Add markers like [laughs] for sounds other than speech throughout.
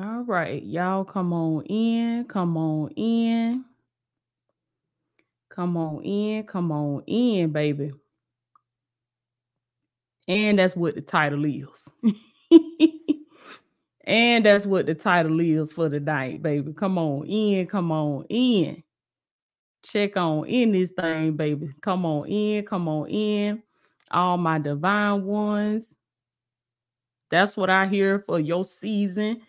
All right, y'all come on in, come on in. Come on in, come on in, baby. And that's what the title is. [laughs] and that's what the title is for the night, baby. Come on in, come on in. Check on in this thing, baby. Come on in, come on in. All my divine ones. That's what I hear for your season,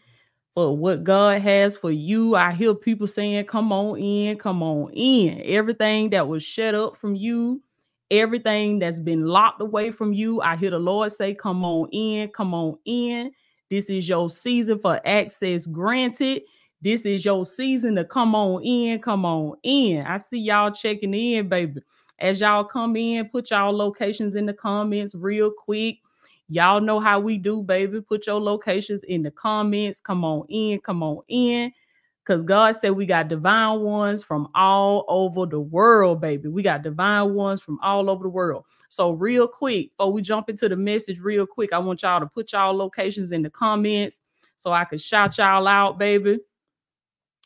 for what God has for you. I hear people saying, Come on in, come on in. Everything that was shut up from you, everything that's been locked away from you, I hear the Lord say, Come on in, come on in. This is your season for access granted. This is your season to come on in, come on in. I see y'all checking in, baby. As y'all come in, put y'all locations in the comments real quick. Y'all know how we do, baby. Put your locations in the comments. Come on in, come on in. Because God said we got divine ones from all over the world, baby. We got divine ones from all over the world. So, real quick, before we jump into the message, real quick, I want y'all to put y'all locations in the comments so I can shout y'all out, baby.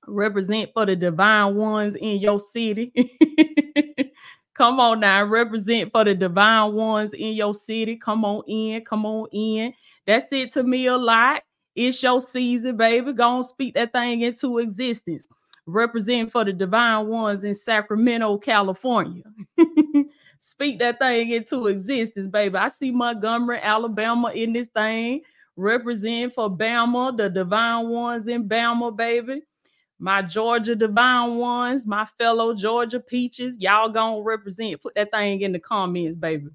Represent for the divine ones in your city. [laughs] Come on now, represent for the divine ones in your city. Come on in, come on in. That's it to me a lot. It's your season, baby. Go and speak that thing into existence. Represent for the divine ones in Sacramento, California. [laughs] speak that thing into existence, baby. I see Montgomery, Alabama in this thing. Represent for Bama, the divine ones in Bama, baby my Georgia divine ones, my fellow Georgia peaches, y'all gonna represent. Put that thing in the comments, baby.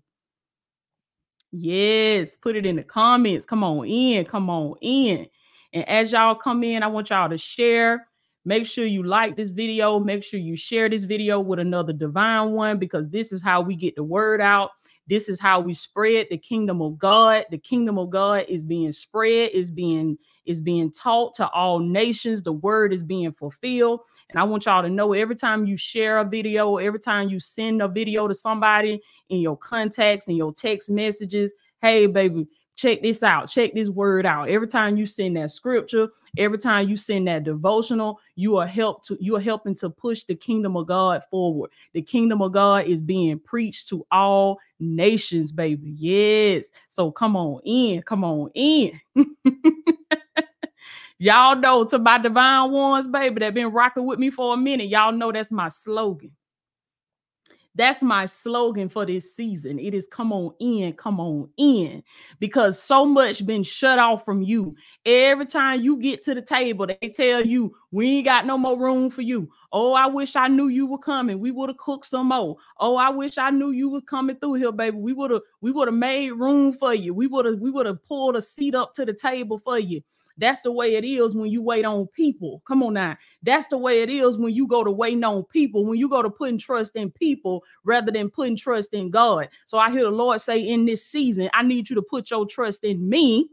Yes, put it in the comments. Come on in, come on in. And as y'all come in, I want y'all to share. Make sure you like this video. Make sure you share this video with another divine one because this is how we get the word out. This is how we spread the kingdom of God. The kingdom of God is being spread, is being is being taught to all nations. The word is being fulfilled. And I want y'all to know every time you share a video, every time you send a video to somebody in your contacts and your text messages, hey, baby, check this out, check this word out. Every time you send that scripture, every time you send that devotional, you are help to you are helping to push the kingdom of God forward. The kingdom of God is being preached to all nations, baby. Yes. So come on in, come on in. [laughs] Y'all know to my divine ones, baby, that been rocking with me for a minute. Y'all know that's my slogan. That's my slogan for this season. It is come on in, come on in. Because so much been shut off from you. Every time you get to the table, they tell you, we ain't got no more room for you. Oh, I wish I knew you were coming. We would have cooked some more. Oh, I wish I knew you were coming through here, baby. We would have we would have made room for you. We would have we would have pulled a seat up to the table for you. That's the way it is when you wait on people. Come on now. That's the way it is when you go to waiting on people, when you go to putting trust in people rather than putting trust in God. So I hear the Lord say in this season, I need you to put your trust in me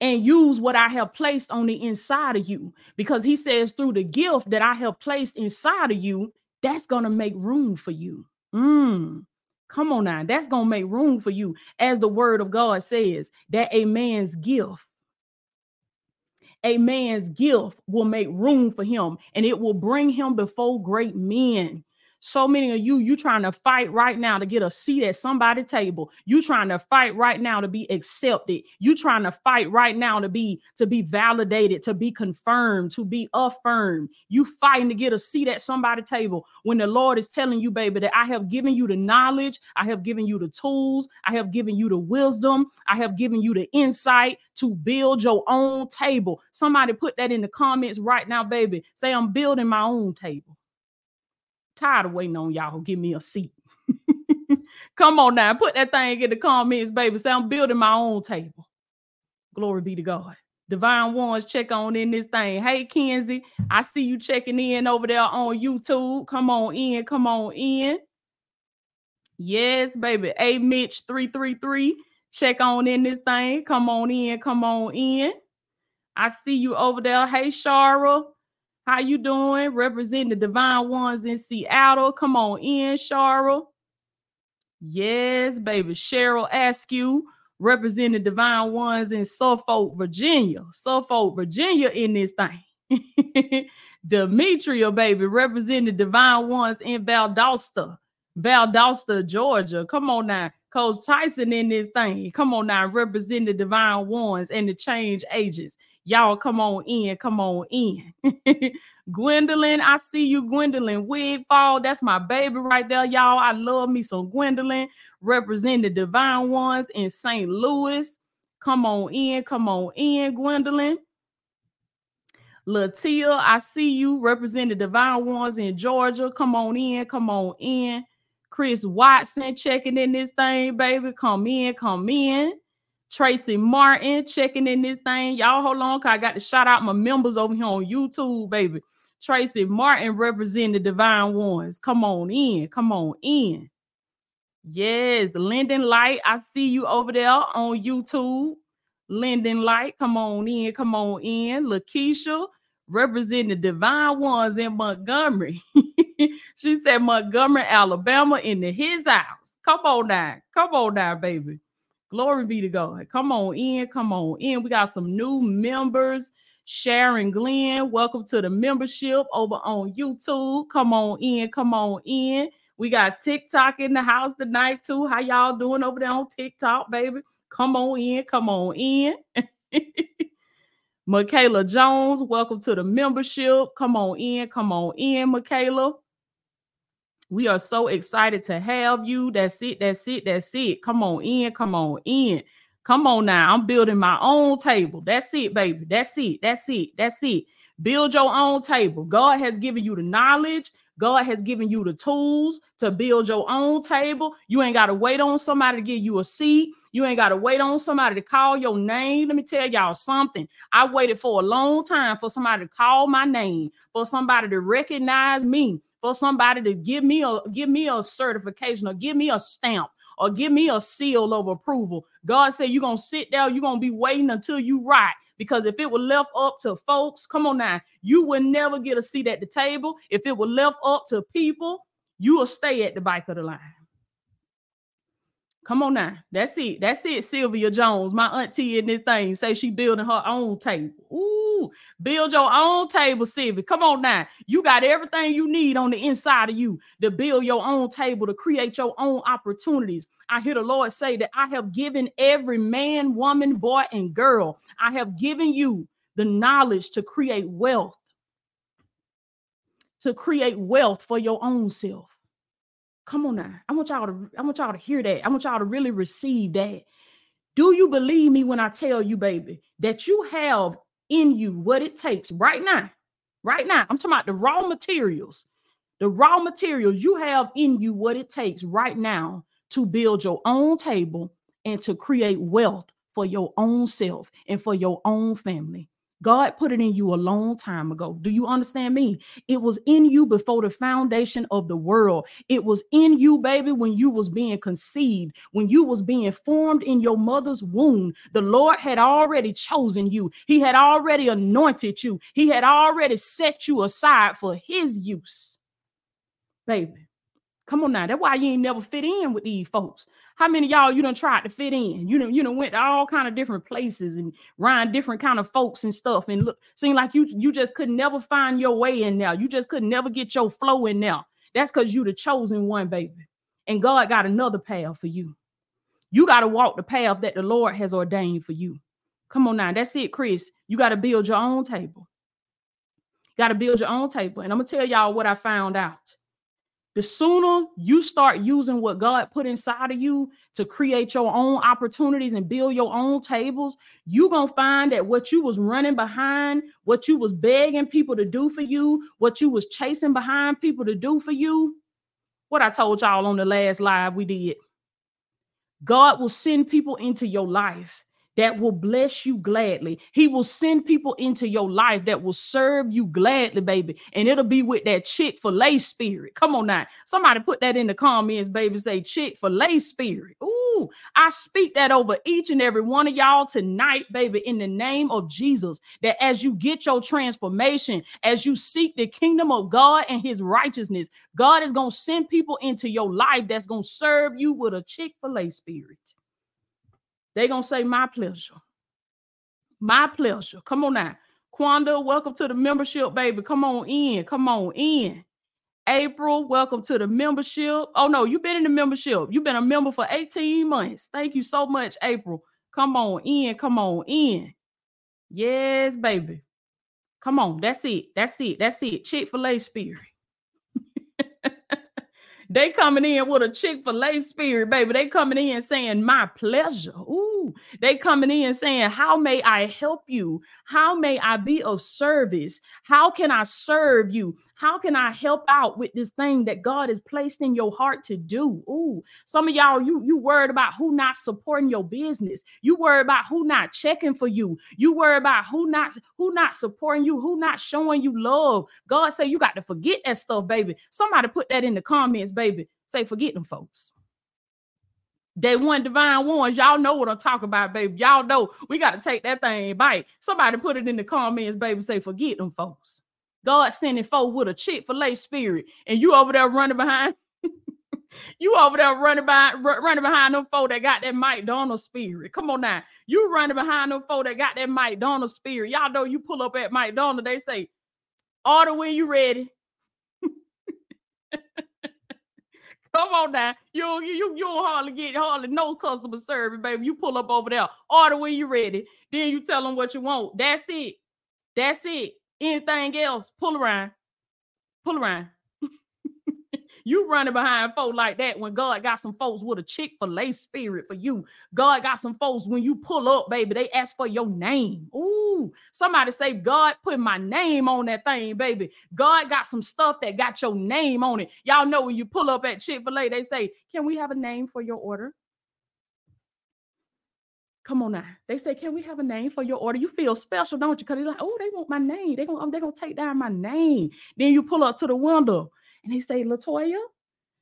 and use what I have placed on the inside of you. Because he says, through the gift that I have placed inside of you, that's going to make room for you. Mm. Come on now. That's going to make room for you. As the word of God says, that a man's gift a man's gift will make room for him and it will bring him before great men. So many of you, you trying to fight right now to get a seat at somebody's table. You trying to fight right now to be accepted. You trying to fight right now to be to be validated, to be confirmed, to be affirmed. You fighting to get a seat at somebody's table when the Lord is telling you, baby, that I have given you the knowledge, I have given you the tools, I have given you the wisdom, I have given you the insight to build your own table. Somebody put that in the comments right now, baby. Say I'm building my own table. Tired of waiting on y'all. Give me a seat. [laughs] Come on now. Put that thing in the comments, baby. Say I'm building my own table. Glory be to God. Divine ones check on in this thing. Hey, Kenzie, I see you checking in over there on YouTube. Come on in. Come on in. Yes, baby. A Mitch 333. Check on in this thing. Come on in. Come on in. I see you over there. Hey, Shara. How you doing? Representing the divine ones in Seattle. Come on in, Cheryl. Yes, baby. Cheryl Askew, representing the divine ones in Suffolk, Virginia. Suffolk, Virginia in this thing. [laughs] Demetria, baby, representing the divine ones in Valdosta, Valdosta, Georgia. Come on now. Coach Tyson in this thing. Come on now, represent the divine ones and the change agents. Y'all come on in, come on in. [laughs] Gwendolyn, I see you, Gwendolyn Wigfall. That's my baby right there, y'all. I love me some Gwendolyn. Represent the divine ones in St. Louis. Come on in, come on in, Gwendolyn. Latia, I see you. Represent the divine ones in Georgia. Come on in, come on in. Chris Watson checking in this thing, baby. Come in, come in. Tracy Martin checking in this thing. Y'all hold on, cause I got to shout out my members over here on YouTube, baby. Tracy Martin representing the divine ones. Come on in, come on in. Yes, Lyndon Light, I see you over there on YouTube. Lyndon Light, come on in, come on in. Lakeisha, representing the divine ones in Montgomery. [laughs] she said Montgomery, Alabama, in the his house. Come on now. Come on now, baby. Glory be to God. Come on in. Come on in. We got some new members. Sharon Glenn, welcome to the membership over on YouTube. Come on in. Come on in. We got TikTok in the house tonight, too. How y'all doing over there on TikTok, baby? Come on in. Come on in. [laughs] Michaela Jones, welcome to the membership. Come on in, come on in, Michaela. We are so excited to have you. That's it, that's it, that's it. Come on in, come on in. Come on now. I'm building my own table. That's it, baby. That's it, that's it, that's it. Build your own table. God has given you the knowledge. God has given you the tools to build your own table. You ain't got to wait on somebody to give you a seat. You ain't got to wait on somebody to call your name. Let me tell y'all something. I waited for a long time for somebody to call my name, for somebody to recognize me, for somebody to give me a give me a certification or give me a stamp or give me a seal of approval. God said you're gonna sit there, you're gonna be waiting until you right. Because if it were left up to folks, come on now, you would never get a seat at the table. If it were left up to people, you will stay at the back of the line. Come on now. That's it. That's it. Sylvia Jones, my auntie in this thing, say she building her own table. Ooh, build your own table, Sylvia. Come on now. You got everything you need on the inside of you to build your own table, to create your own opportunities. I hear the Lord say that I have given every man, woman, boy, and girl, I have given you the knowledge to create wealth, to create wealth for your own self. Come on now. I want y'all to I want y'all to hear that. I want y'all to really receive that. Do you believe me when I tell you, baby, that you have in you what it takes right now? Right now. I'm talking about the raw materials. The raw materials you have in you what it takes right now to build your own table and to create wealth for your own self and for your own family. God put it in you a long time ago. Do you understand me? It was in you before the foundation of the world. It was in you, baby, when you was being conceived, when you was being formed in your mother's womb. The Lord had already chosen you. He had already anointed you. He had already set you aside for his use. Baby, come on now. That's why you ain't never fit in with these folks. How many y'all you done tried to fit in? You know, you know, went to all kind of different places and around different kind of folks and stuff, and look, seemed like you you just could never find your way in there. You just could never get your flow in there. That's because you the chosen one, baby. And God got another path for you. You got to walk the path that the Lord has ordained for you. Come on now, that's it, Chris. You got to build your own table. Got to build your own table. And I'm gonna tell y'all what I found out the sooner you start using what God put inside of you to create your own opportunities and build your own tables, you're going to find that what you was running behind, what you was begging people to do for you, what you was chasing behind people to do for you, what I told y'all on the last live we did. God will send people into your life that will bless you gladly. He will send people into your life that will serve you gladly, baby. And it'll be with that Chick fil A spirit. Come on now. Somebody put that in the comments, baby. Say Chick fil A spirit. Ooh, I speak that over each and every one of y'all tonight, baby, in the name of Jesus. That as you get your transformation, as you seek the kingdom of God and his righteousness, God is going to send people into your life that's going to serve you with a Chick fil A spirit. They gonna say my pleasure. My pleasure. Come on now. Quanda, welcome to the membership, baby. Come on in. Come on in. April, welcome to the membership. Oh no, you've been in the membership. You've been a member for 18 months. Thank you so much, April. Come on in. Come on in. Yes, baby. Come on. That's it. That's it. That's it. Chick-fil-A spirit. They coming in with a Chick-fil-A spirit, baby. They coming in saying, my pleasure. Ooh, they coming in saying, how may I help you? How may I be of service? How can I serve you? How can I help out with this thing that God has placed in your heart to do? Ooh, some of y'all, you you worried about who not supporting your business. You worry about who not checking for you. You worry about who not who not supporting you, who not showing you love. God say you got to forget that stuff, baby. Somebody put that in the comments, baby. Say forget them folks. Day one divine ones, y'all know what I'm talking about, baby. Y'all know we got to take that thing bite. Somebody put it in the comments, baby. Say forget them folks. God sending folk with a Chick-fil-A spirit, and you over there running behind. [laughs] you over there running by running behind them folk that got that McDonald's spirit. Come on now. You running behind them folk that got that McDonald's spirit. Y'all know you pull up at McDonald's, they say, order when you ready. [laughs] Come on now. You, you, you, hardly get hardly no customer service, baby. You pull up over there, order when you ready. Then you tell them what you want. That's it. That's it. Anything else, pull around. Pull around. You running behind folks like that when God got some folks with a Chick-fil-A spirit for you. God got some folks when you pull up, baby, they ask for your name. Ooh, somebody say, God put my name on that thing, baby. God got some stuff that got your name on it. Y'all know when you pull up at Chick-fil-A, they say, Can we have a name for your order? Come on now. They say, can we have a name for your order? You feel special, don't you? Because they're like, oh, they want my name. They're gonna, um, they're gonna take down my name. Then you pull up to the window and they say, Latoya,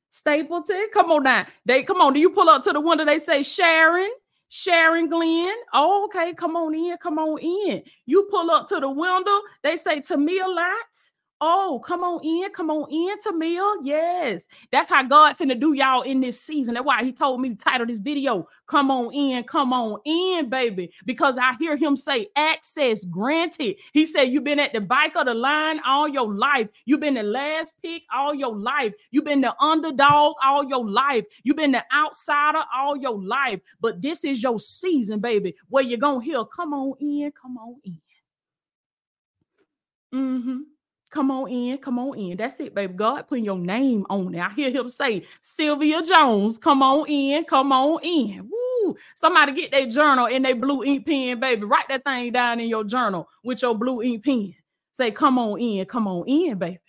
Stapleton. Come on now. They come on. Do you pull up to the window? They say Sharon, Sharon Glenn. Oh, okay. Come on in. Come on in. You pull up to the window. They say Tamia Lots. Oh, come on in, come on in, Tamil. Yes, that's how God finna do y'all in this season. That's why He told me to title this video, Come on in, come on in, baby. Because I hear Him say, Access granted. He said, You've been at the back of the line all your life. You've been the last pick all your life. You've been the underdog all your life. You've been the outsider all your life. But this is your season, baby, where you're gonna hear, Come on in, come on in. Mm-hmm. Come on in, come on in. That's it, baby. God putting your name on it. I hear him say, Sylvia Jones, come on in, come on in. Woo! Somebody get their journal and their blue ink pen, baby. Write that thing down in your journal with your blue ink pen. Say, come on in, come on in, baby.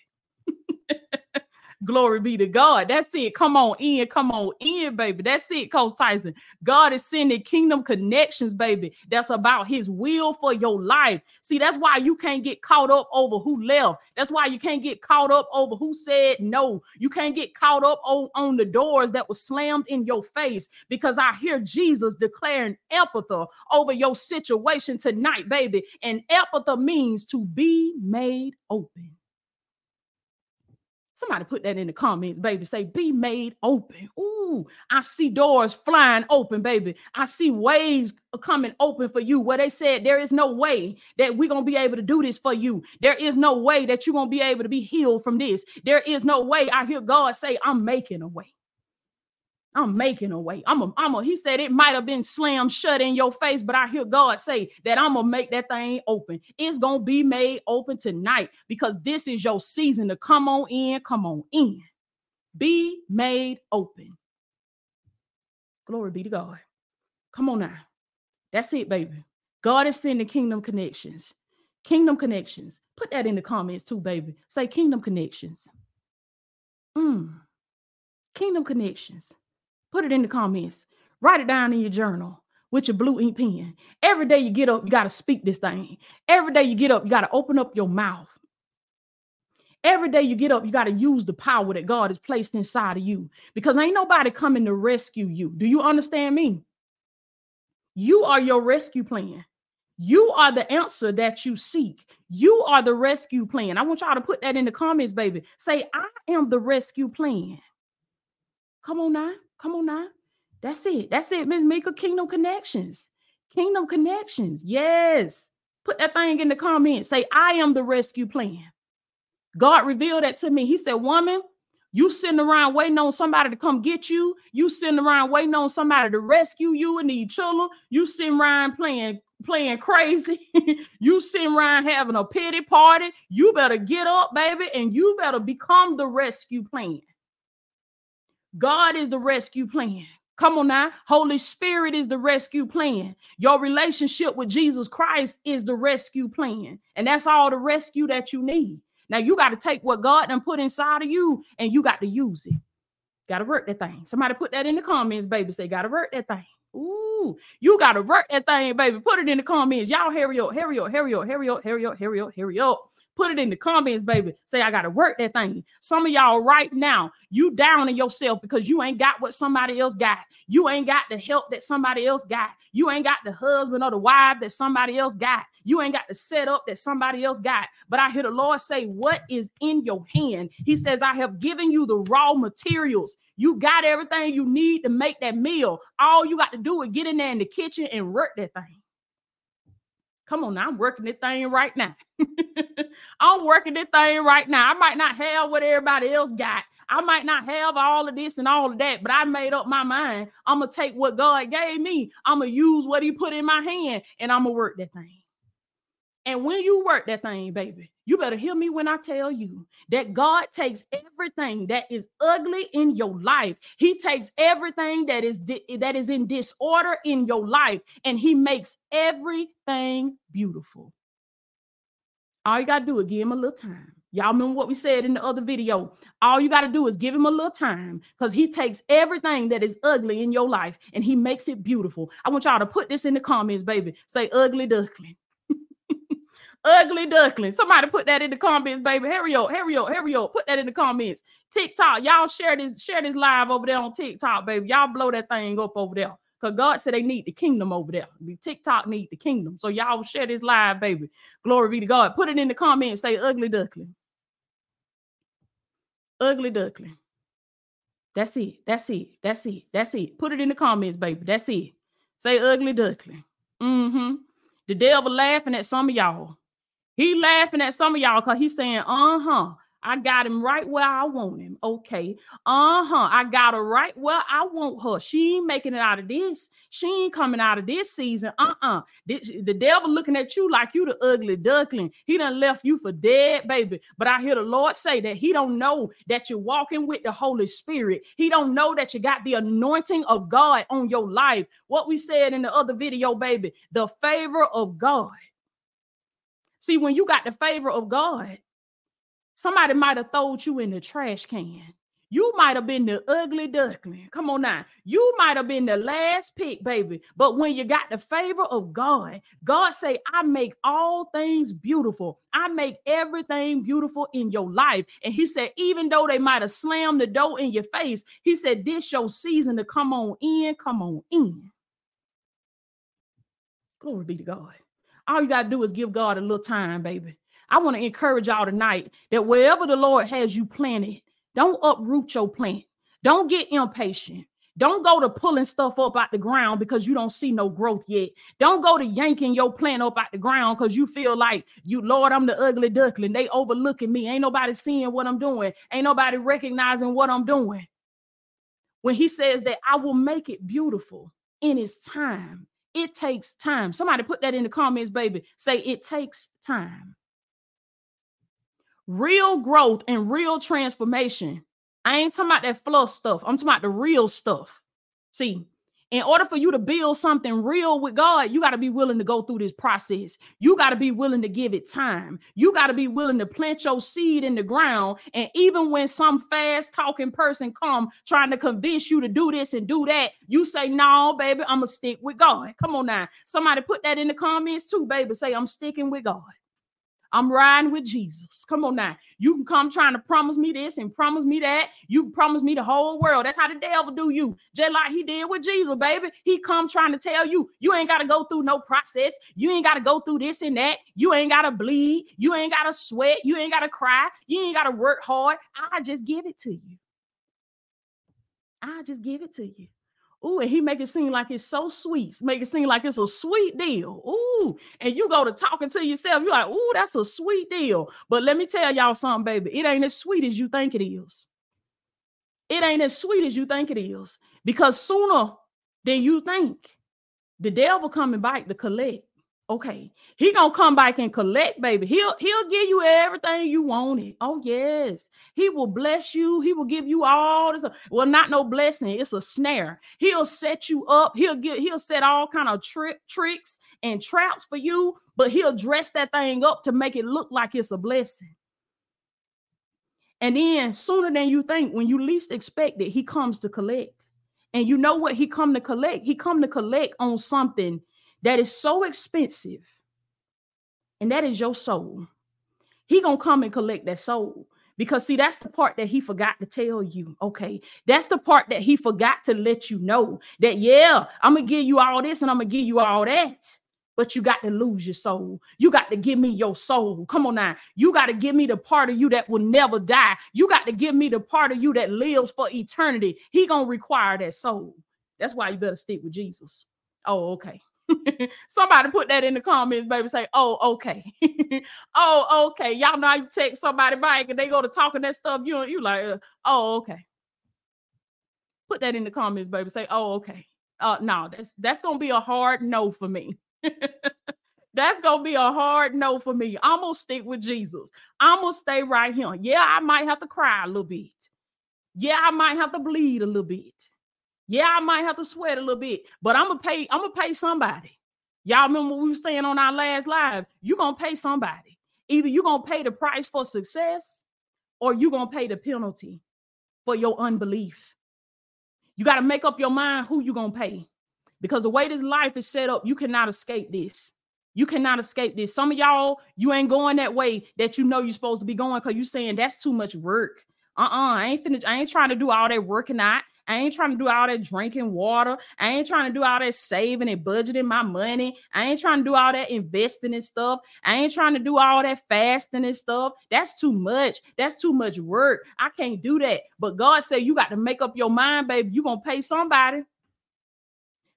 [laughs] Glory be to God. That's it. Come on in. Come on in, baby. That's it, Coach Tyson. God is sending kingdom connections, baby. That's about his will for your life. See, that's why you can't get caught up over who left. That's why you can't get caught up over who said no. You can't get caught up on, on the doors that was slammed in your face because I hear Jesus declaring Ephphatha over your situation tonight, baby. And Ephphatha means to be made open. Somebody put that in the comments, baby. Say, be made open. Ooh, I see doors flying open, baby. I see ways coming open for you where they said there is no way that we're going to be able to do this for you. There is no way that you're going to be able to be healed from this. There is no way. I hear God say, I'm making a way. I'm making a way. I'm a, I'm a, he said it might have been slammed shut in your face, but I hear God say that I'm gonna make that thing open. It's gonna be made open tonight because this is your season to come on in, come on in. Be made open. Glory be to God. Come on now. That's it, baby. God is sending kingdom connections. Kingdom connections. Put that in the comments too, baby. Say kingdom connections. Mm. Kingdom connections. Put it in the comments. Write it down in your journal with your blue ink pen. Every day you get up, you got to speak this thing. Every day you get up, you got to open up your mouth. Every day you get up, you got to use the power that God has placed inside of you because ain't nobody coming to rescue you. Do you understand me? You are your rescue plan. You are the answer that you seek. You are the rescue plan. I want y'all to put that in the comments, baby. Say, I am the rescue plan. Come on now. Come on now. That's it. That's it, Miss Mika. Kingdom connections. Kingdom connections. Yes. Put that thing in the comments. Say, I am the rescue plan. God revealed that to me. He said, Woman, you sitting around waiting on somebody to come get you. You sitting around waiting on somebody to rescue you and these children. You sitting around playing playing crazy. [laughs] you sitting around having a pity party. You better get up, baby, and you better become the rescue plan. God is the rescue plan. Come on now. Holy Spirit is the rescue plan. Your relationship with Jesus Christ is the rescue plan. And that's all the rescue that you need. Now you got to take what God done put inside of you and you got to use it. Got to work that thing. Somebody put that in the comments, baby. Say, got to work that thing. Ooh, you got to work that thing, baby. Put it in the comments. Y'all hurry up, hurry up, hurry up, hurry up, hurry up, hurry up, hurry up. Put it in the comments, baby. Say, I got to work that thing. Some of y'all right now, you down in yourself because you ain't got what somebody else got. You ain't got the help that somebody else got. You ain't got the husband or the wife that somebody else got. You ain't got the setup that somebody else got. But I hear the Lord say, What is in your hand? He says, I have given you the raw materials. You got everything you need to make that meal. All you got to do is get in there in the kitchen and work that thing. Come on now, I'm working this thing right now. [laughs] I'm working this thing right now. I might not have what everybody else got. I might not have all of this and all of that, but I made up my mind. I'm gonna take what God gave me. I'm gonna use what He put in my hand, and I'm gonna work that thing. And when you work that thing, baby, you better hear me when I tell you that God takes everything that is ugly in your life. He takes everything that is di- that is in disorder in your life and he makes everything beautiful. All you got to do is give him a little time. Y'all remember what we said in the other video? All you got to do is give him a little time because he takes everything that is ugly in your life and he makes it beautiful. I want y'all to put this in the comments, baby. Say ugly duckling. Ugly duckling. Somebody put that in the comments, baby. Hurry up, hurry up, hurry up. Put that in the comments. TikTok, y'all share this, share this live over there on TikTok, baby. Y'all blow that thing up over there. Because God said they need the kingdom over there. The TikTok need the kingdom. So y'all share this live, baby. Glory be to God. Put it in the comments. Say ugly duckling. Ugly duckling. That's it. That's it. That's it. That's it. Put it in the comments, baby. That's it. Say ugly duckling. Mm-hmm. The devil laughing at some of y'all. He laughing at some of y'all because he's saying, uh-huh. I got him right where I want him. Okay. Uh-huh. I got her right where I want her. She ain't making it out of this. She ain't coming out of this season. Uh-uh. The, the devil looking at you like you the ugly duckling. He done left you for dead, baby. But I hear the Lord say that he don't know that you're walking with the Holy Spirit. He don't know that you got the anointing of God on your life. What we said in the other video, baby, the favor of God See, when you got the favor of God, somebody might have thrown you in the trash can. You might have been the ugly duckling. Come on now. You might have been the last pick, baby. But when you got the favor of God, God say, I make all things beautiful. I make everything beautiful in your life. And he said, even though they might have slammed the door in your face, he said, this your season to come on in, come on in. Glory be to God. All you got to do is give God a little time, baby. I want to encourage y'all tonight that wherever the Lord has you planted, don't uproot your plant. Don't get impatient. Don't go to pulling stuff up out the ground because you don't see no growth yet. Don't go to yanking your plant up out the ground because you feel like you, Lord, I'm the ugly duckling. They overlooking me. Ain't nobody seeing what I'm doing. Ain't nobody recognizing what I'm doing. When he says that I will make it beautiful in its time, it takes time. Somebody put that in the comments, baby. Say it takes time. Real growth and real transformation. I ain't talking about that fluff stuff. I'm talking about the real stuff. See, in order for you to build something real with God, you got to be willing to go through this process. You got to be willing to give it time. You got to be willing to plant your seed in the ground. And even when some fast talking person come trying to convince you to do this and do that, you say, "No, baby, I'm gonna stick with God." Come on now. Somebody put that in the comments too, baby. Say, "I'm sticking with God." I'm riding with Jesus. Come on now. You can come trying to promise me this and promise me that. You promise me the whole world. That's how the devil do you. Just like he did with Jesus, baby. He come trying to tell you, you ain't got to go through no process. You ain't got to go through this and that. You ain't got to bleed. You ain't got to sweat. You ain't got to cry. You ain't got to work hard. I just give it to you. I just give it to you. Ooh, and he make it seem like it's so sweet. Make it seem like it's a sweet deal. Ooh, and you go to talking to yourself, you're like, ooh, that's a sweet deal. But let me tell y'all something, baby. It ain't as sweet as you think it is. It ain't as sweet as you think it is. Because sooner than you think, the devil coming back to collect. Okay, he gonna come back and collect, baby. He'll he'll give you everything you wanted. Oh yes, he will bless you. He will give you all this. Well, not no blessing. It's a snare. He'll set you up. He'll get. He'll set all kind of trick tricks and traps for you. But he'll dress that thing up to make it look like it's a blessing. And then sooner than you think, when you least expect it, he comes to collect. And you know what? He come to collect. He come to collect on something that is so expensive, and that is your soul. He gonna come and collect that soul. Because see, that's the part that he forgot to tell you. Okay. That's the part that he forgot to let you know that, yeah, I'm gonna give you all this and I'm gonna give you all that. But you got to lose your soul. You got to give me your soul. Come on now. You got to give me the part of you that will never die. You got to give me the part of you that lives for eternity. He gonna require that soul. That's why you better stick with Jesus. Oh, okay. [laughs] somebody put that in the comments, baby. Say, oh, okay. [laughs] oh, okay. Y'all know you text somebody back and they go to talking that stuff. You you like, uh, oh, okay. Put that in the comments, baby. Say, oh, okay. Uh, no, that's that's gonna be a hard no for me. [laughs] that's gonna be a hard no for me. I'm gonna stick with Jesus. I'm gonna stay right here. Yeah, I might have to cry a little bit. Yeah, I might have to bleed a little bit. Yeah, I might have to sweat a little bit, but I'm gonna pay. I'm gonna pay somebody. Y'all remember what we were saying on our last live? You're gonna pay somebody. Either you're gonna pay the price for success, or you're gonna pay the penalty for your unbelief. You got to make up your mind who you're gonna pay. Because the way this life is set up, you cannot escape this. You cannot escape this. Some of y'all, you ain't going that way that you know you're supposed to be going because you're saying that's too much work. Uh-uh. I ain't finished. I ain't trying to do all that working out. I ain't trying to do all that drinking water. I ain't trying to do all that saving and budgeting my money. I ain't trying to do all that investing and stuff. I ain't trying to do all that fasting and stuff. That's too much. That's too much work. I can't do that. But God said you got to make up your mind, baby. You're going to pay somebody.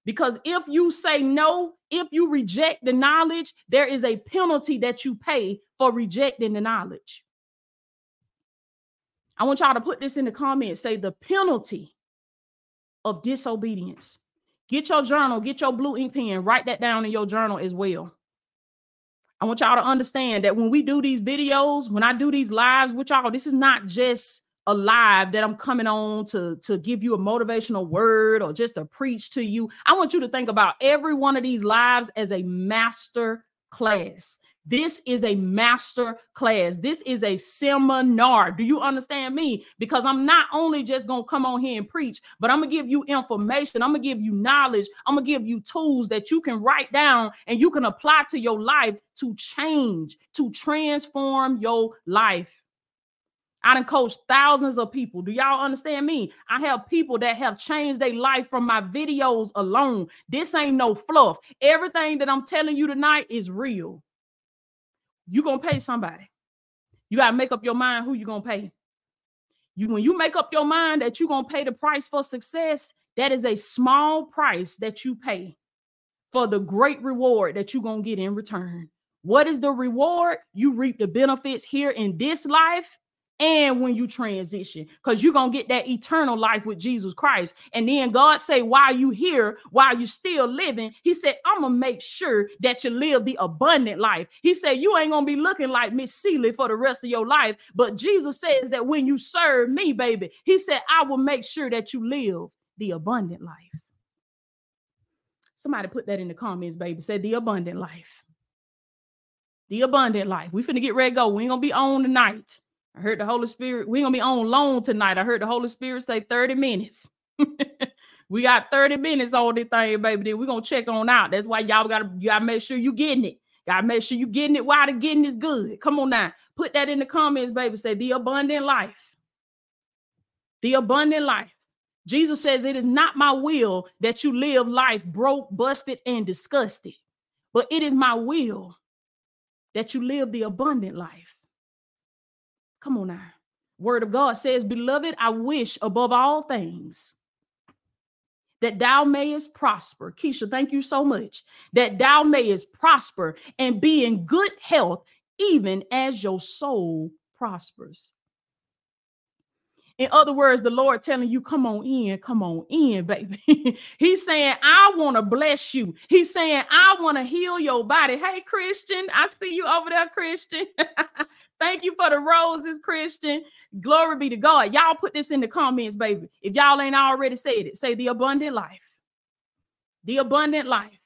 Because if you say no, if you reject the knowledge, there is a penalty that you pay for rejecting the knowledge. I want y'all to put this in the comments. Say the penalty of disobedience. Get your journal, get your blue ink pen, write that down in your journal as well. I want y'all to understand that when we do these videos, when I do these lives with y'all, this is not just a live that I'm coming on to, to give you a motivational word or just to preach to you. I want you to think about every one of these lives as a master class. This is a master class. This is a seminar. Do you understand me? Because I'm not only just going to come on here and preach, but I'm going to give you information. I'm going to give you knowledge. I'm going to give you tools that you can write down and you can apply to your life to change, to transform your life. I done coached thousands of people. Do y'all understand me? I have people that have changed their life from my videos alone. This ain't no fluff. Everything that I'm telling you tonight is real you're gonna pay somebody. You gotta make up your mind who you're gonna pay. You when you make up your mind that you're gonna pay the price for success, that is a small price that you pay for the great reward that you're gonna get in return. What is the reward? You reap the benefits here in this life and when you transition because you're gonna get that eternal life with jesus christ. And then god say while you here? While you still living? He said i'm gonna make sure that you live the abundant life. He said you ain't gonna be looking like miss Celie for the rest of your life but jesus says that when you serve me baby he said i will make sure that you live the abundant life. Somebody put that in the comments baby. Said the abundant life. The abundant life. We finna get ready to go. We ain't gonna be on tonight I heard the Holy Spirit. We're gonna be on loan tonight. I heard the Holy Spirit say 30 minutes. [laughs] we got 30 minutes on this thing, baby. Then we're gonna check on out. That's why y'all gotta you gotta make sure you getting it. Gotta make sure you getting it while the getting is good. Come on now. Put that in the comments, baby. Say the abundant life. The abundant life. Jesus says, It is not my will that you live life broke, busted, and disgusted, but it is my will that you live the abundant life. Come on now. Word of God says, Beloved, I wish above all things that thou mayest prosper. Keisha, thank you so much. That thou mayest prosper and be in good health, even as your soul prospers. In other words, the Lord telling you, come on in, come on in, baby. [laughs] He's saying, I want to bless you. He's saying, I want to heal your body. Hey, Christian, I see you over there, Christian. [laughs] Thank you for the roses, Christian. Glory be to God. Y'all put this in the comments, baby. If y'all ain't already said it, say the abundant life. The abundant life.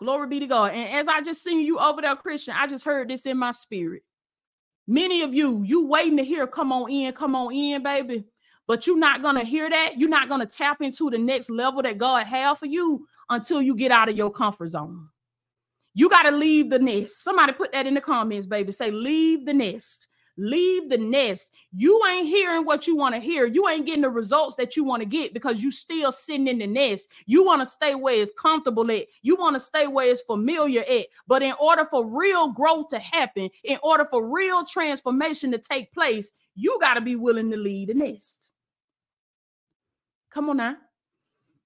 Glory be to God. And as I just seen you over there, Christian, I just heard this in my spirit. Many of you, you waiting to hear, come on in, come on in, baby. But you're not gonna hear that. You're not gonna tap into the next level that God have for you until you get out of your comfort zone. You got to leave the nest. Somebody put that in the comments, baby. Say, leave the nest. Leave the nest. You ain't hearing what you want to hear. You ain't getting the results that you want to get because you still sitting in the nest. You want to stay where it's comfortable at. You want to stay where it's familiar at. But in order for real growth to happen, in order for real transformation to take place, you got to be willing to leave the nest. Come on now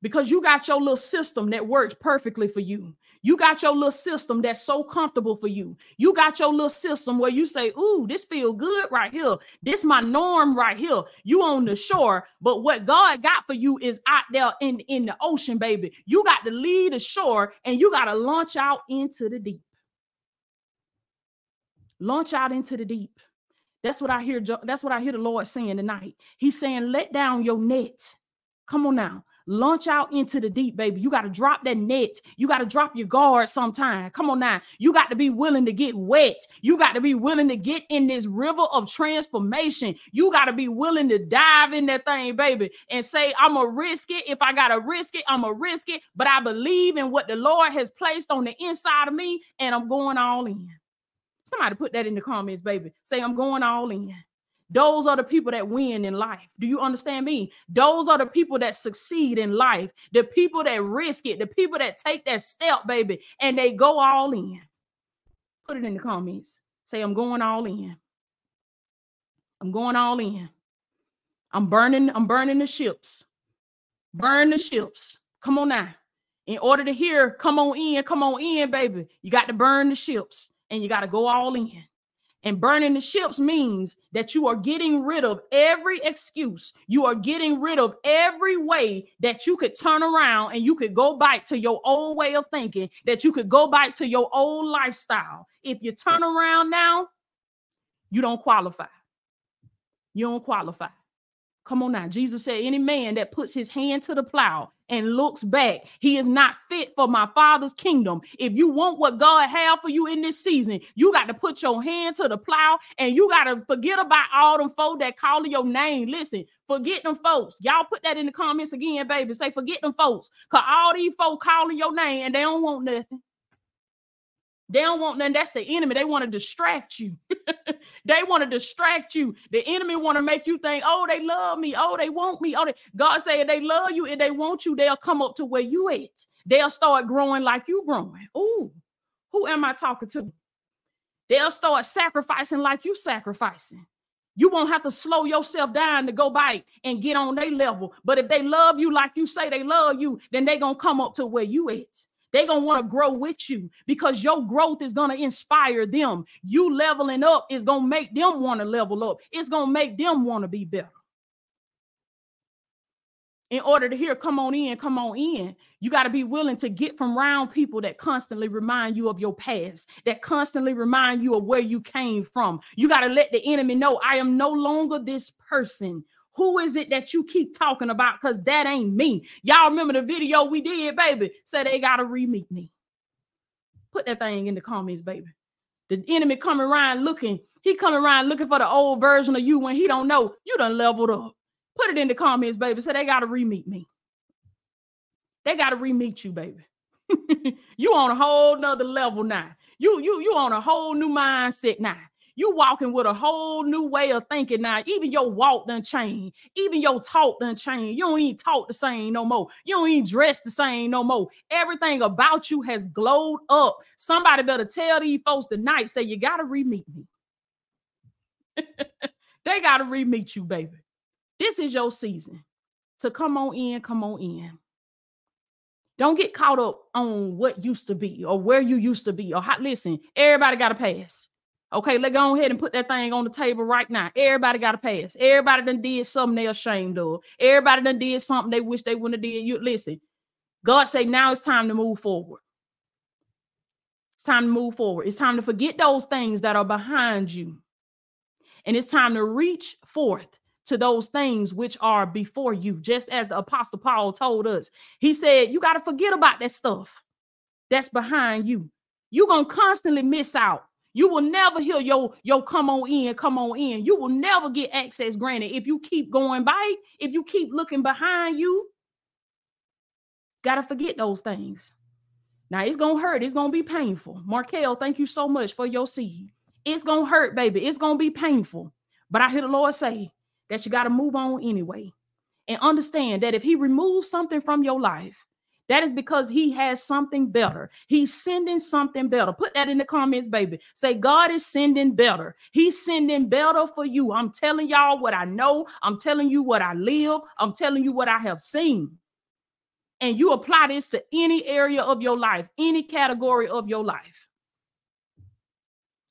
because you got your little system that works perfectly for you. You got your little system that's so comfortable for you. You got your little system where you say, "Ooh, this feel good right here. This my norm right here." You on the shore, but what God got for you is out there in in the ocean, baby. You got to lead the shore and you got to launch out into the deep. Launch out into the deep. That's what I hear. That's what I hear the Lord saying tonight. He's saying, "Let down your net." Come on now. Launch out into the deep, baby. You got to drop that net. You got to drop your guard sometime. Come on now. You got to be willing to get wet. You got to be willing to get in this river of transformation. You got to be willing to dive in that thing, baby, and say, I'm going to risk it. If I got to risk it, I'm going to risk it. But I believe in what the Lord has placed on the inside of me, and I'm going all in. Somebody put that in the comments, baby. Say, I'm going all in. Those are the people that win in life. Do you understand me? Those are the people that succeed in life. The people that risk it, the people that take that step, baby, and they go all in. Put it in the comments. Say, I'm going all in. I'm going all in. I'm burning, I'm burning the ships. Burn the ships. Come on now. In order to hear, come on in, come on in, baby. You got to burn the ships and you got to go all in. And burning the ships means that you are getting rid of every excuse. You are getting rid of every way that you could turn around and you could go back to your old way of thinking, that you could go back to your old lifestyle. If you turn around now, you don't qualify. You don't qualify. Come on now. Jesus said, Any man that puts his hand to the plow and looks back, he is not fit for my father's kingdom. If you want what God have for you in this season, you got to put your hand to the plow and you got to forget about all them folks that calling your name. Listen, forget them folks. Y'all put that in the comments again, baby. Say, forget them folks. Because all these folks calling your name and they don't want nothing. They don't want nothing. That's the enemy. They want to distract you. [laughs] they want to distract you. The enemy want to make you think, oh, they love me. Oh, they want me. Oh, they... God say if they love you and they want you, they'll come up to where you at. They'll start growing like you growing. Ooh, who am I talking to? They'll start sacrificing like you sacrificing. You won't have to slow yourself down to go by and get on their level. But if they love you like you say they love you, then they're gonna come up to where you at. They're going to want to grow with you because your growth is going to inspire them. You leveling up is going to make them want to level up. It's going to make them want to be better. In order to hear, come on in, come on in, you got to be willing to get from around people that constantly remind you of your past, that constantly remind you of where you came from. You got to let the enemy know I am no longer this person who is it that you keep talking about? Because that ain't me. Y'all remember the video we did, baby? Say they gotta re-meet me. Put that thing in the comments, baby. The enemy coming around looking, he coming around looking for the old version of you when he don't know you done leveled up. Put it in the comments, baby. Say they gotta re-meet me. They gotta re-meet you, baby. [laughs] you on a whole nother level now. You you you on a whole new mindset now. You walking with a whole new way of thinking now. Even your walk done change. Even your talk done change. You don't even talk the same no more. You don't even dress the same no more. Everything about you has glowed up. Somebody better tell these folks tonight, say you gotta re-meet me. [laughs] they gotta re-meet you, baby. This is your season. To come on in, come on in. Don't get caught up on what used to be or where you used to be or how. Listen, everybody got a pass. Okay, let's go ahead and put that thing on the table right now. Everybody got a pass. Everybody done did something they ashamed of. Everybody done did something they wish they wouldn't have did. You listen. God say now it's time to move forward. It's time to move forward. It's time to forget those things that are behind you. And it's time to reach forth to those things which are before you, just as the Apostle Paul told us. He said, You got to forget about that stuff that's behind you. You're to constantly miss out. You will never hear your, your come on in, come on in. You will never get access granted if you keep going by, if you keep looking behind you. Got to forget those things. Now it's gonna hurt. It's gonna be painful. Markel, thank you so much for your seed. It's gonna hurt, baby. It's gonna be painful. But I hear the Lord say, that you got to move on anyway. And understand that if he removes something from your life, that is because he has something better. He's sending something better. Put that in the comments, baby. Say, God is sending better. He's sending better for you. I'm telling y'all what I know. I'm telling you what I live. I'm telling you what I have seen. And you apply this to any area of your life, any category of your life.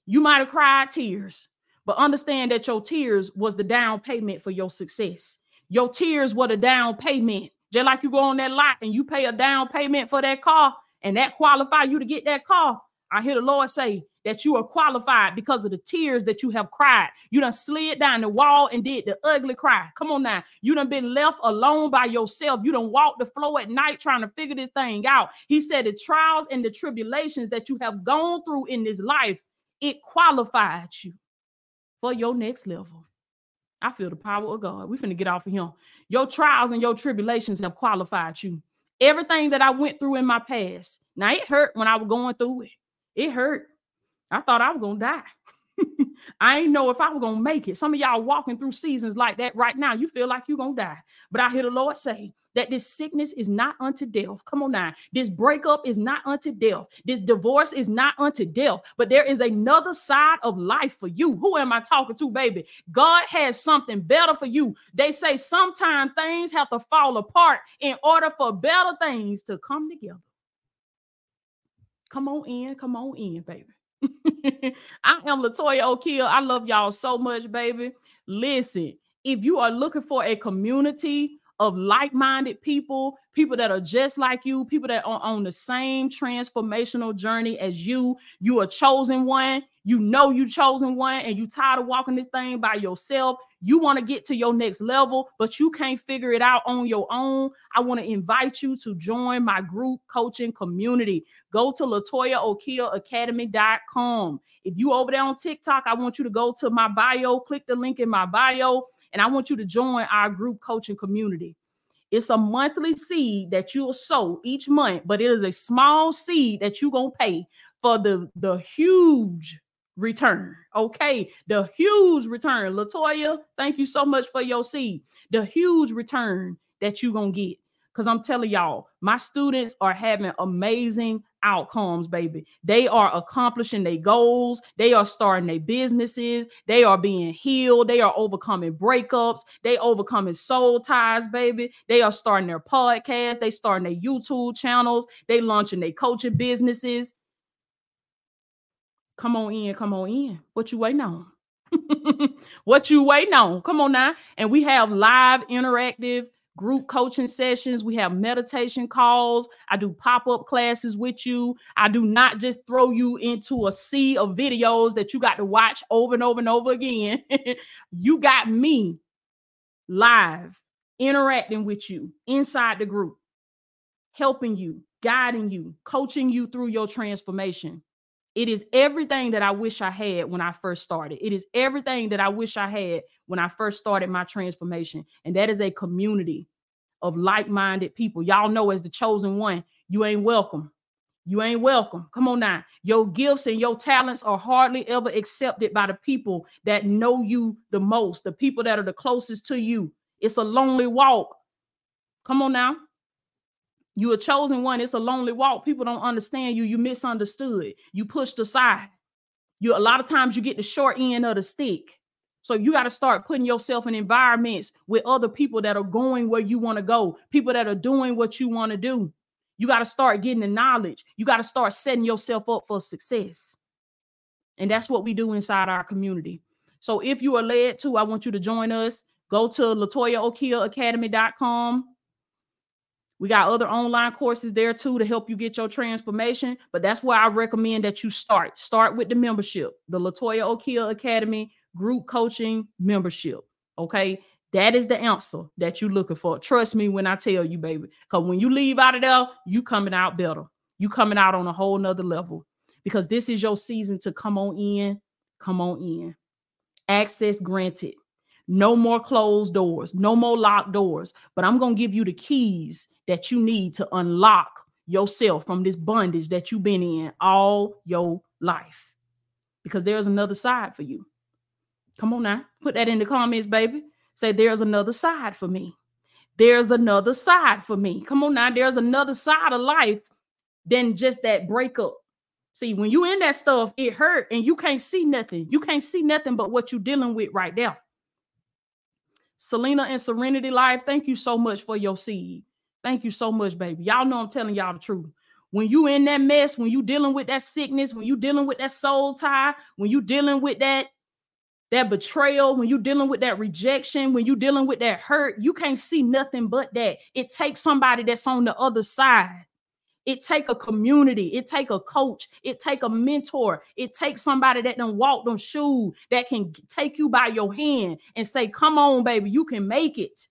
You might have cried tears. But understand that your tears was the down payment for your success. Your tears were the down payment. Just like you go on that lot and you pay a down payment for that car, and that qualify you to get that car. I hear the Lord say that you are qualified because of the tears that you have cried. You done slid down the wall and did the ugly cry. Come on now. You done been left alone by yourself. You done walked the floor at night trying to figure this thing out. He said the trials and the tribulations that you have gone through in this life, it qualified you for your next level. I feel the power of God. We finna get off of him. Your trials and your tribulations have qualified you. Everything that I went through in my past. Now it hurt when I was going through it. It hurt. I thought I was gonna die. [laughs] I ain't know if I was gonna make it. Some of y'all walking through seasons like that right now. You feel like you're gonna die. But I hear the Lord say that this sickness is not unto death. Come on now. This breakup is not unto death. This divorce is not unto death. But there is another side of life for you. Who am I talking to, baby? God has something better for you. They say sometimes things have to fall apart in order for better things to come together. Come on in, come on in, baby. [laughs] I am Latoya Okeia. I love y'all so much, baby. Listen, if you are looking for a community of like-minded people, people that are just like you, people that are on the same transformational journey as you. You are chosen one. You know you chosen one, and you tired of walking this thing by yourself. You want to get to your next level, but you can't figure it out on your own. I want to invite you to join my group coaching community. Go to LatoyaOkeiaAcademy.com. If you over there on TikTok, I want you to go to my bio, click the link in my bio and I want you to join our group coaching community. It's a monthly seed that you'll sow each month, but it is a small seed that you're going to pay for the, the huge return. Okay. The huge return. Latoya, thank you so much for your seed. The huge return that you're going to get. Because I'm telling y'all, my students are having amazing outcomes, baby. They are accomplishing their goals. They are starting their businesses. They are being healed. They are overcoming breakups. They overcoming soul ties, baby. They are starting their podcast. They starting their YouTube channels. They launching their coaching businesses. Come on in, come on in. What you waiting on? [laughs] what you waiting on? Come on now. And we have live interactive group coaching sessions. We have meditation calls. I do pop up classes with you. I do not just throw you into a sea of videos that you got to watch over and over and over again. [laughs] you got me live interacting with you inside the group, helping you, guiding you, coaching you through your transformation. It is everything that I wish I had when I first started. It is everything that I wish I had when I first started my transformation. And that is a community of like minded people. Y'all know, as the chosen one, you ain't welcome. You ain't welcome. Come on now. Your gifts and your talents are hardly ever accepted by the people that know you the most, the people that are the closest to you. It's a lonely walk. Come on now. You a chosen one. It's a lonely walk. People don't understand you. You misunderstood. You pushed aside. You a lot of times you get the short end of the stick. So you got to start putting yourself in environments with other people that are going where you want to go, people that are doing what you want to do. You got to start getting the knowledge. You got to start setting yourself up for success. And that's what we do inside our community. So if you are led to, I want you to join us. Go to latoyaokeiaacademy.com. We got other online courses there too to help you get your transformation. But that's where I recommend that you start. Start with the membership, the Latoya Okeia Academy group coaching membership. Okay. That is the answer that you're looking for. Trust me when I tell you, baby. Because when you leave out of there, you coming out better. You coming out on a whole nother level. Because this is your season to come on in. Come on in. Access granted. No more closed doors, no more locked doors. But I'm going to give you the keys that you need to unlock yourself from this bondage that you've been in all your life. Because there's another side for you. Come on now, put that in the comments, baby. Say, there's another side for me. There's another side for me. Come on now, there's another side of life than just that breakup. See, when you in that stuff, it hurt and you can't see nothing. You can't see nothing but what you're dealing with right there. Selena and Serenity Life, thank you so much for your seed. Thank you so much, baby. Y'all know I'm telling y'all the truth. When you in that mess, when you dealing with that sickness, when you dealing with that soul tie, when you dealing with that that betrayal, when you dealing with that rejection, when you dealing with that hurt, you can't see nothing but that. It takes somebody that's on the other side it take a community. It take a coach. It take a mentor. It takes somebody that done walk them shoes that can take you by your hand and say, "Come on, baby, you can make it."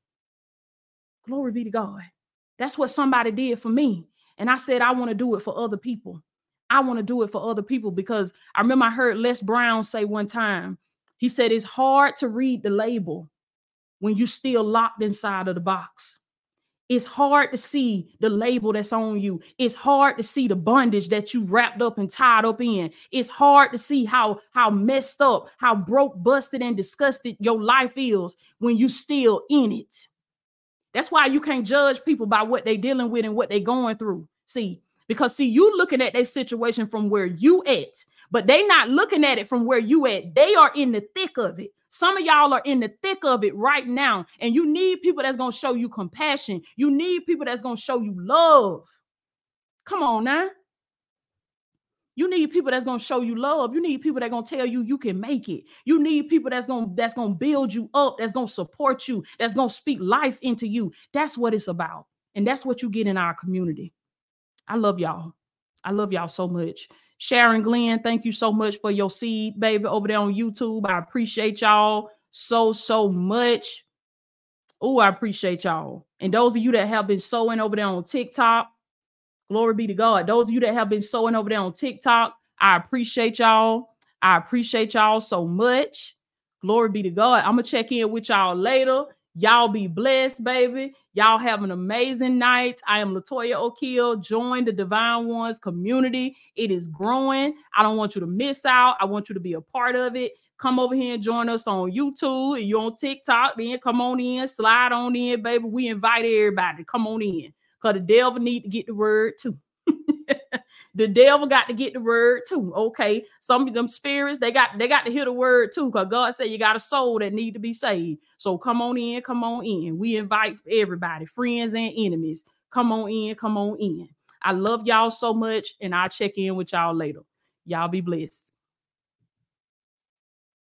Glory be to God. That's what somebody did for me, and I said I want to do it for other people. I want to do it for other people because I remember I heard Les Brown say one time. He said it's hard to read the label when you still locked inside of the box. It's hard to see the label that's on you. It's hard to see the bondage that you wrapped up and tied up in. It's hard to see how how messed up, how broke, busted, and disgusted your life is when you still in it. That's why you can't judge people by what they're dealing with and what they're going through. See, because see, you looking at their situation from where you at, but they not looking at it from where you at. They are in the thick of it. Some of y'all are in the thick of it right now, and you need people that's going to show you compassion. You need people that's going to show you love. Come on now. You need people that's gonna show you love. You need people that gonna tell you you can make it. You need people that's gonna that's gonna build you up, that's gonna support you, that's gonna speak life into you. That's what it's about, and that's what you get in our community. I love y'all. I love y'all so much. Sharon Glenn, thank you so much for your seed, baby, over there on YouTube. I appreciate y'all so, so much. Oh, I appreciate y'all. And those of you that have been sowing over there on TikTok, glory be to God. Those of you that have been sowing over there on TikTok, I appreciate y'all. I appreciate y'all so much. Glory be to God. I'm going to check in with y'all later. Y'all be blessed, baby. Y'all have an amazing night. I am Latoya Okeia. Join the Divine Ones community. It is growing. I don't want you to miss out. I want you to be a part of it. Come over here and join us on YouTube. If you're on TikTok, then come on in, slide on in, baby. We invite everybody come on in. Because the devil need to get the word too. The devil got to get the word too. Okay. Some of them spirits, they got they got to hear the word too. Because God said you got a soul that need to be saved. So come on in, come on in. We invite everybody, friends and enemies. Come on in, come on in. I love y'all so much, and I'll check in with y'all later. Y'all be blessed.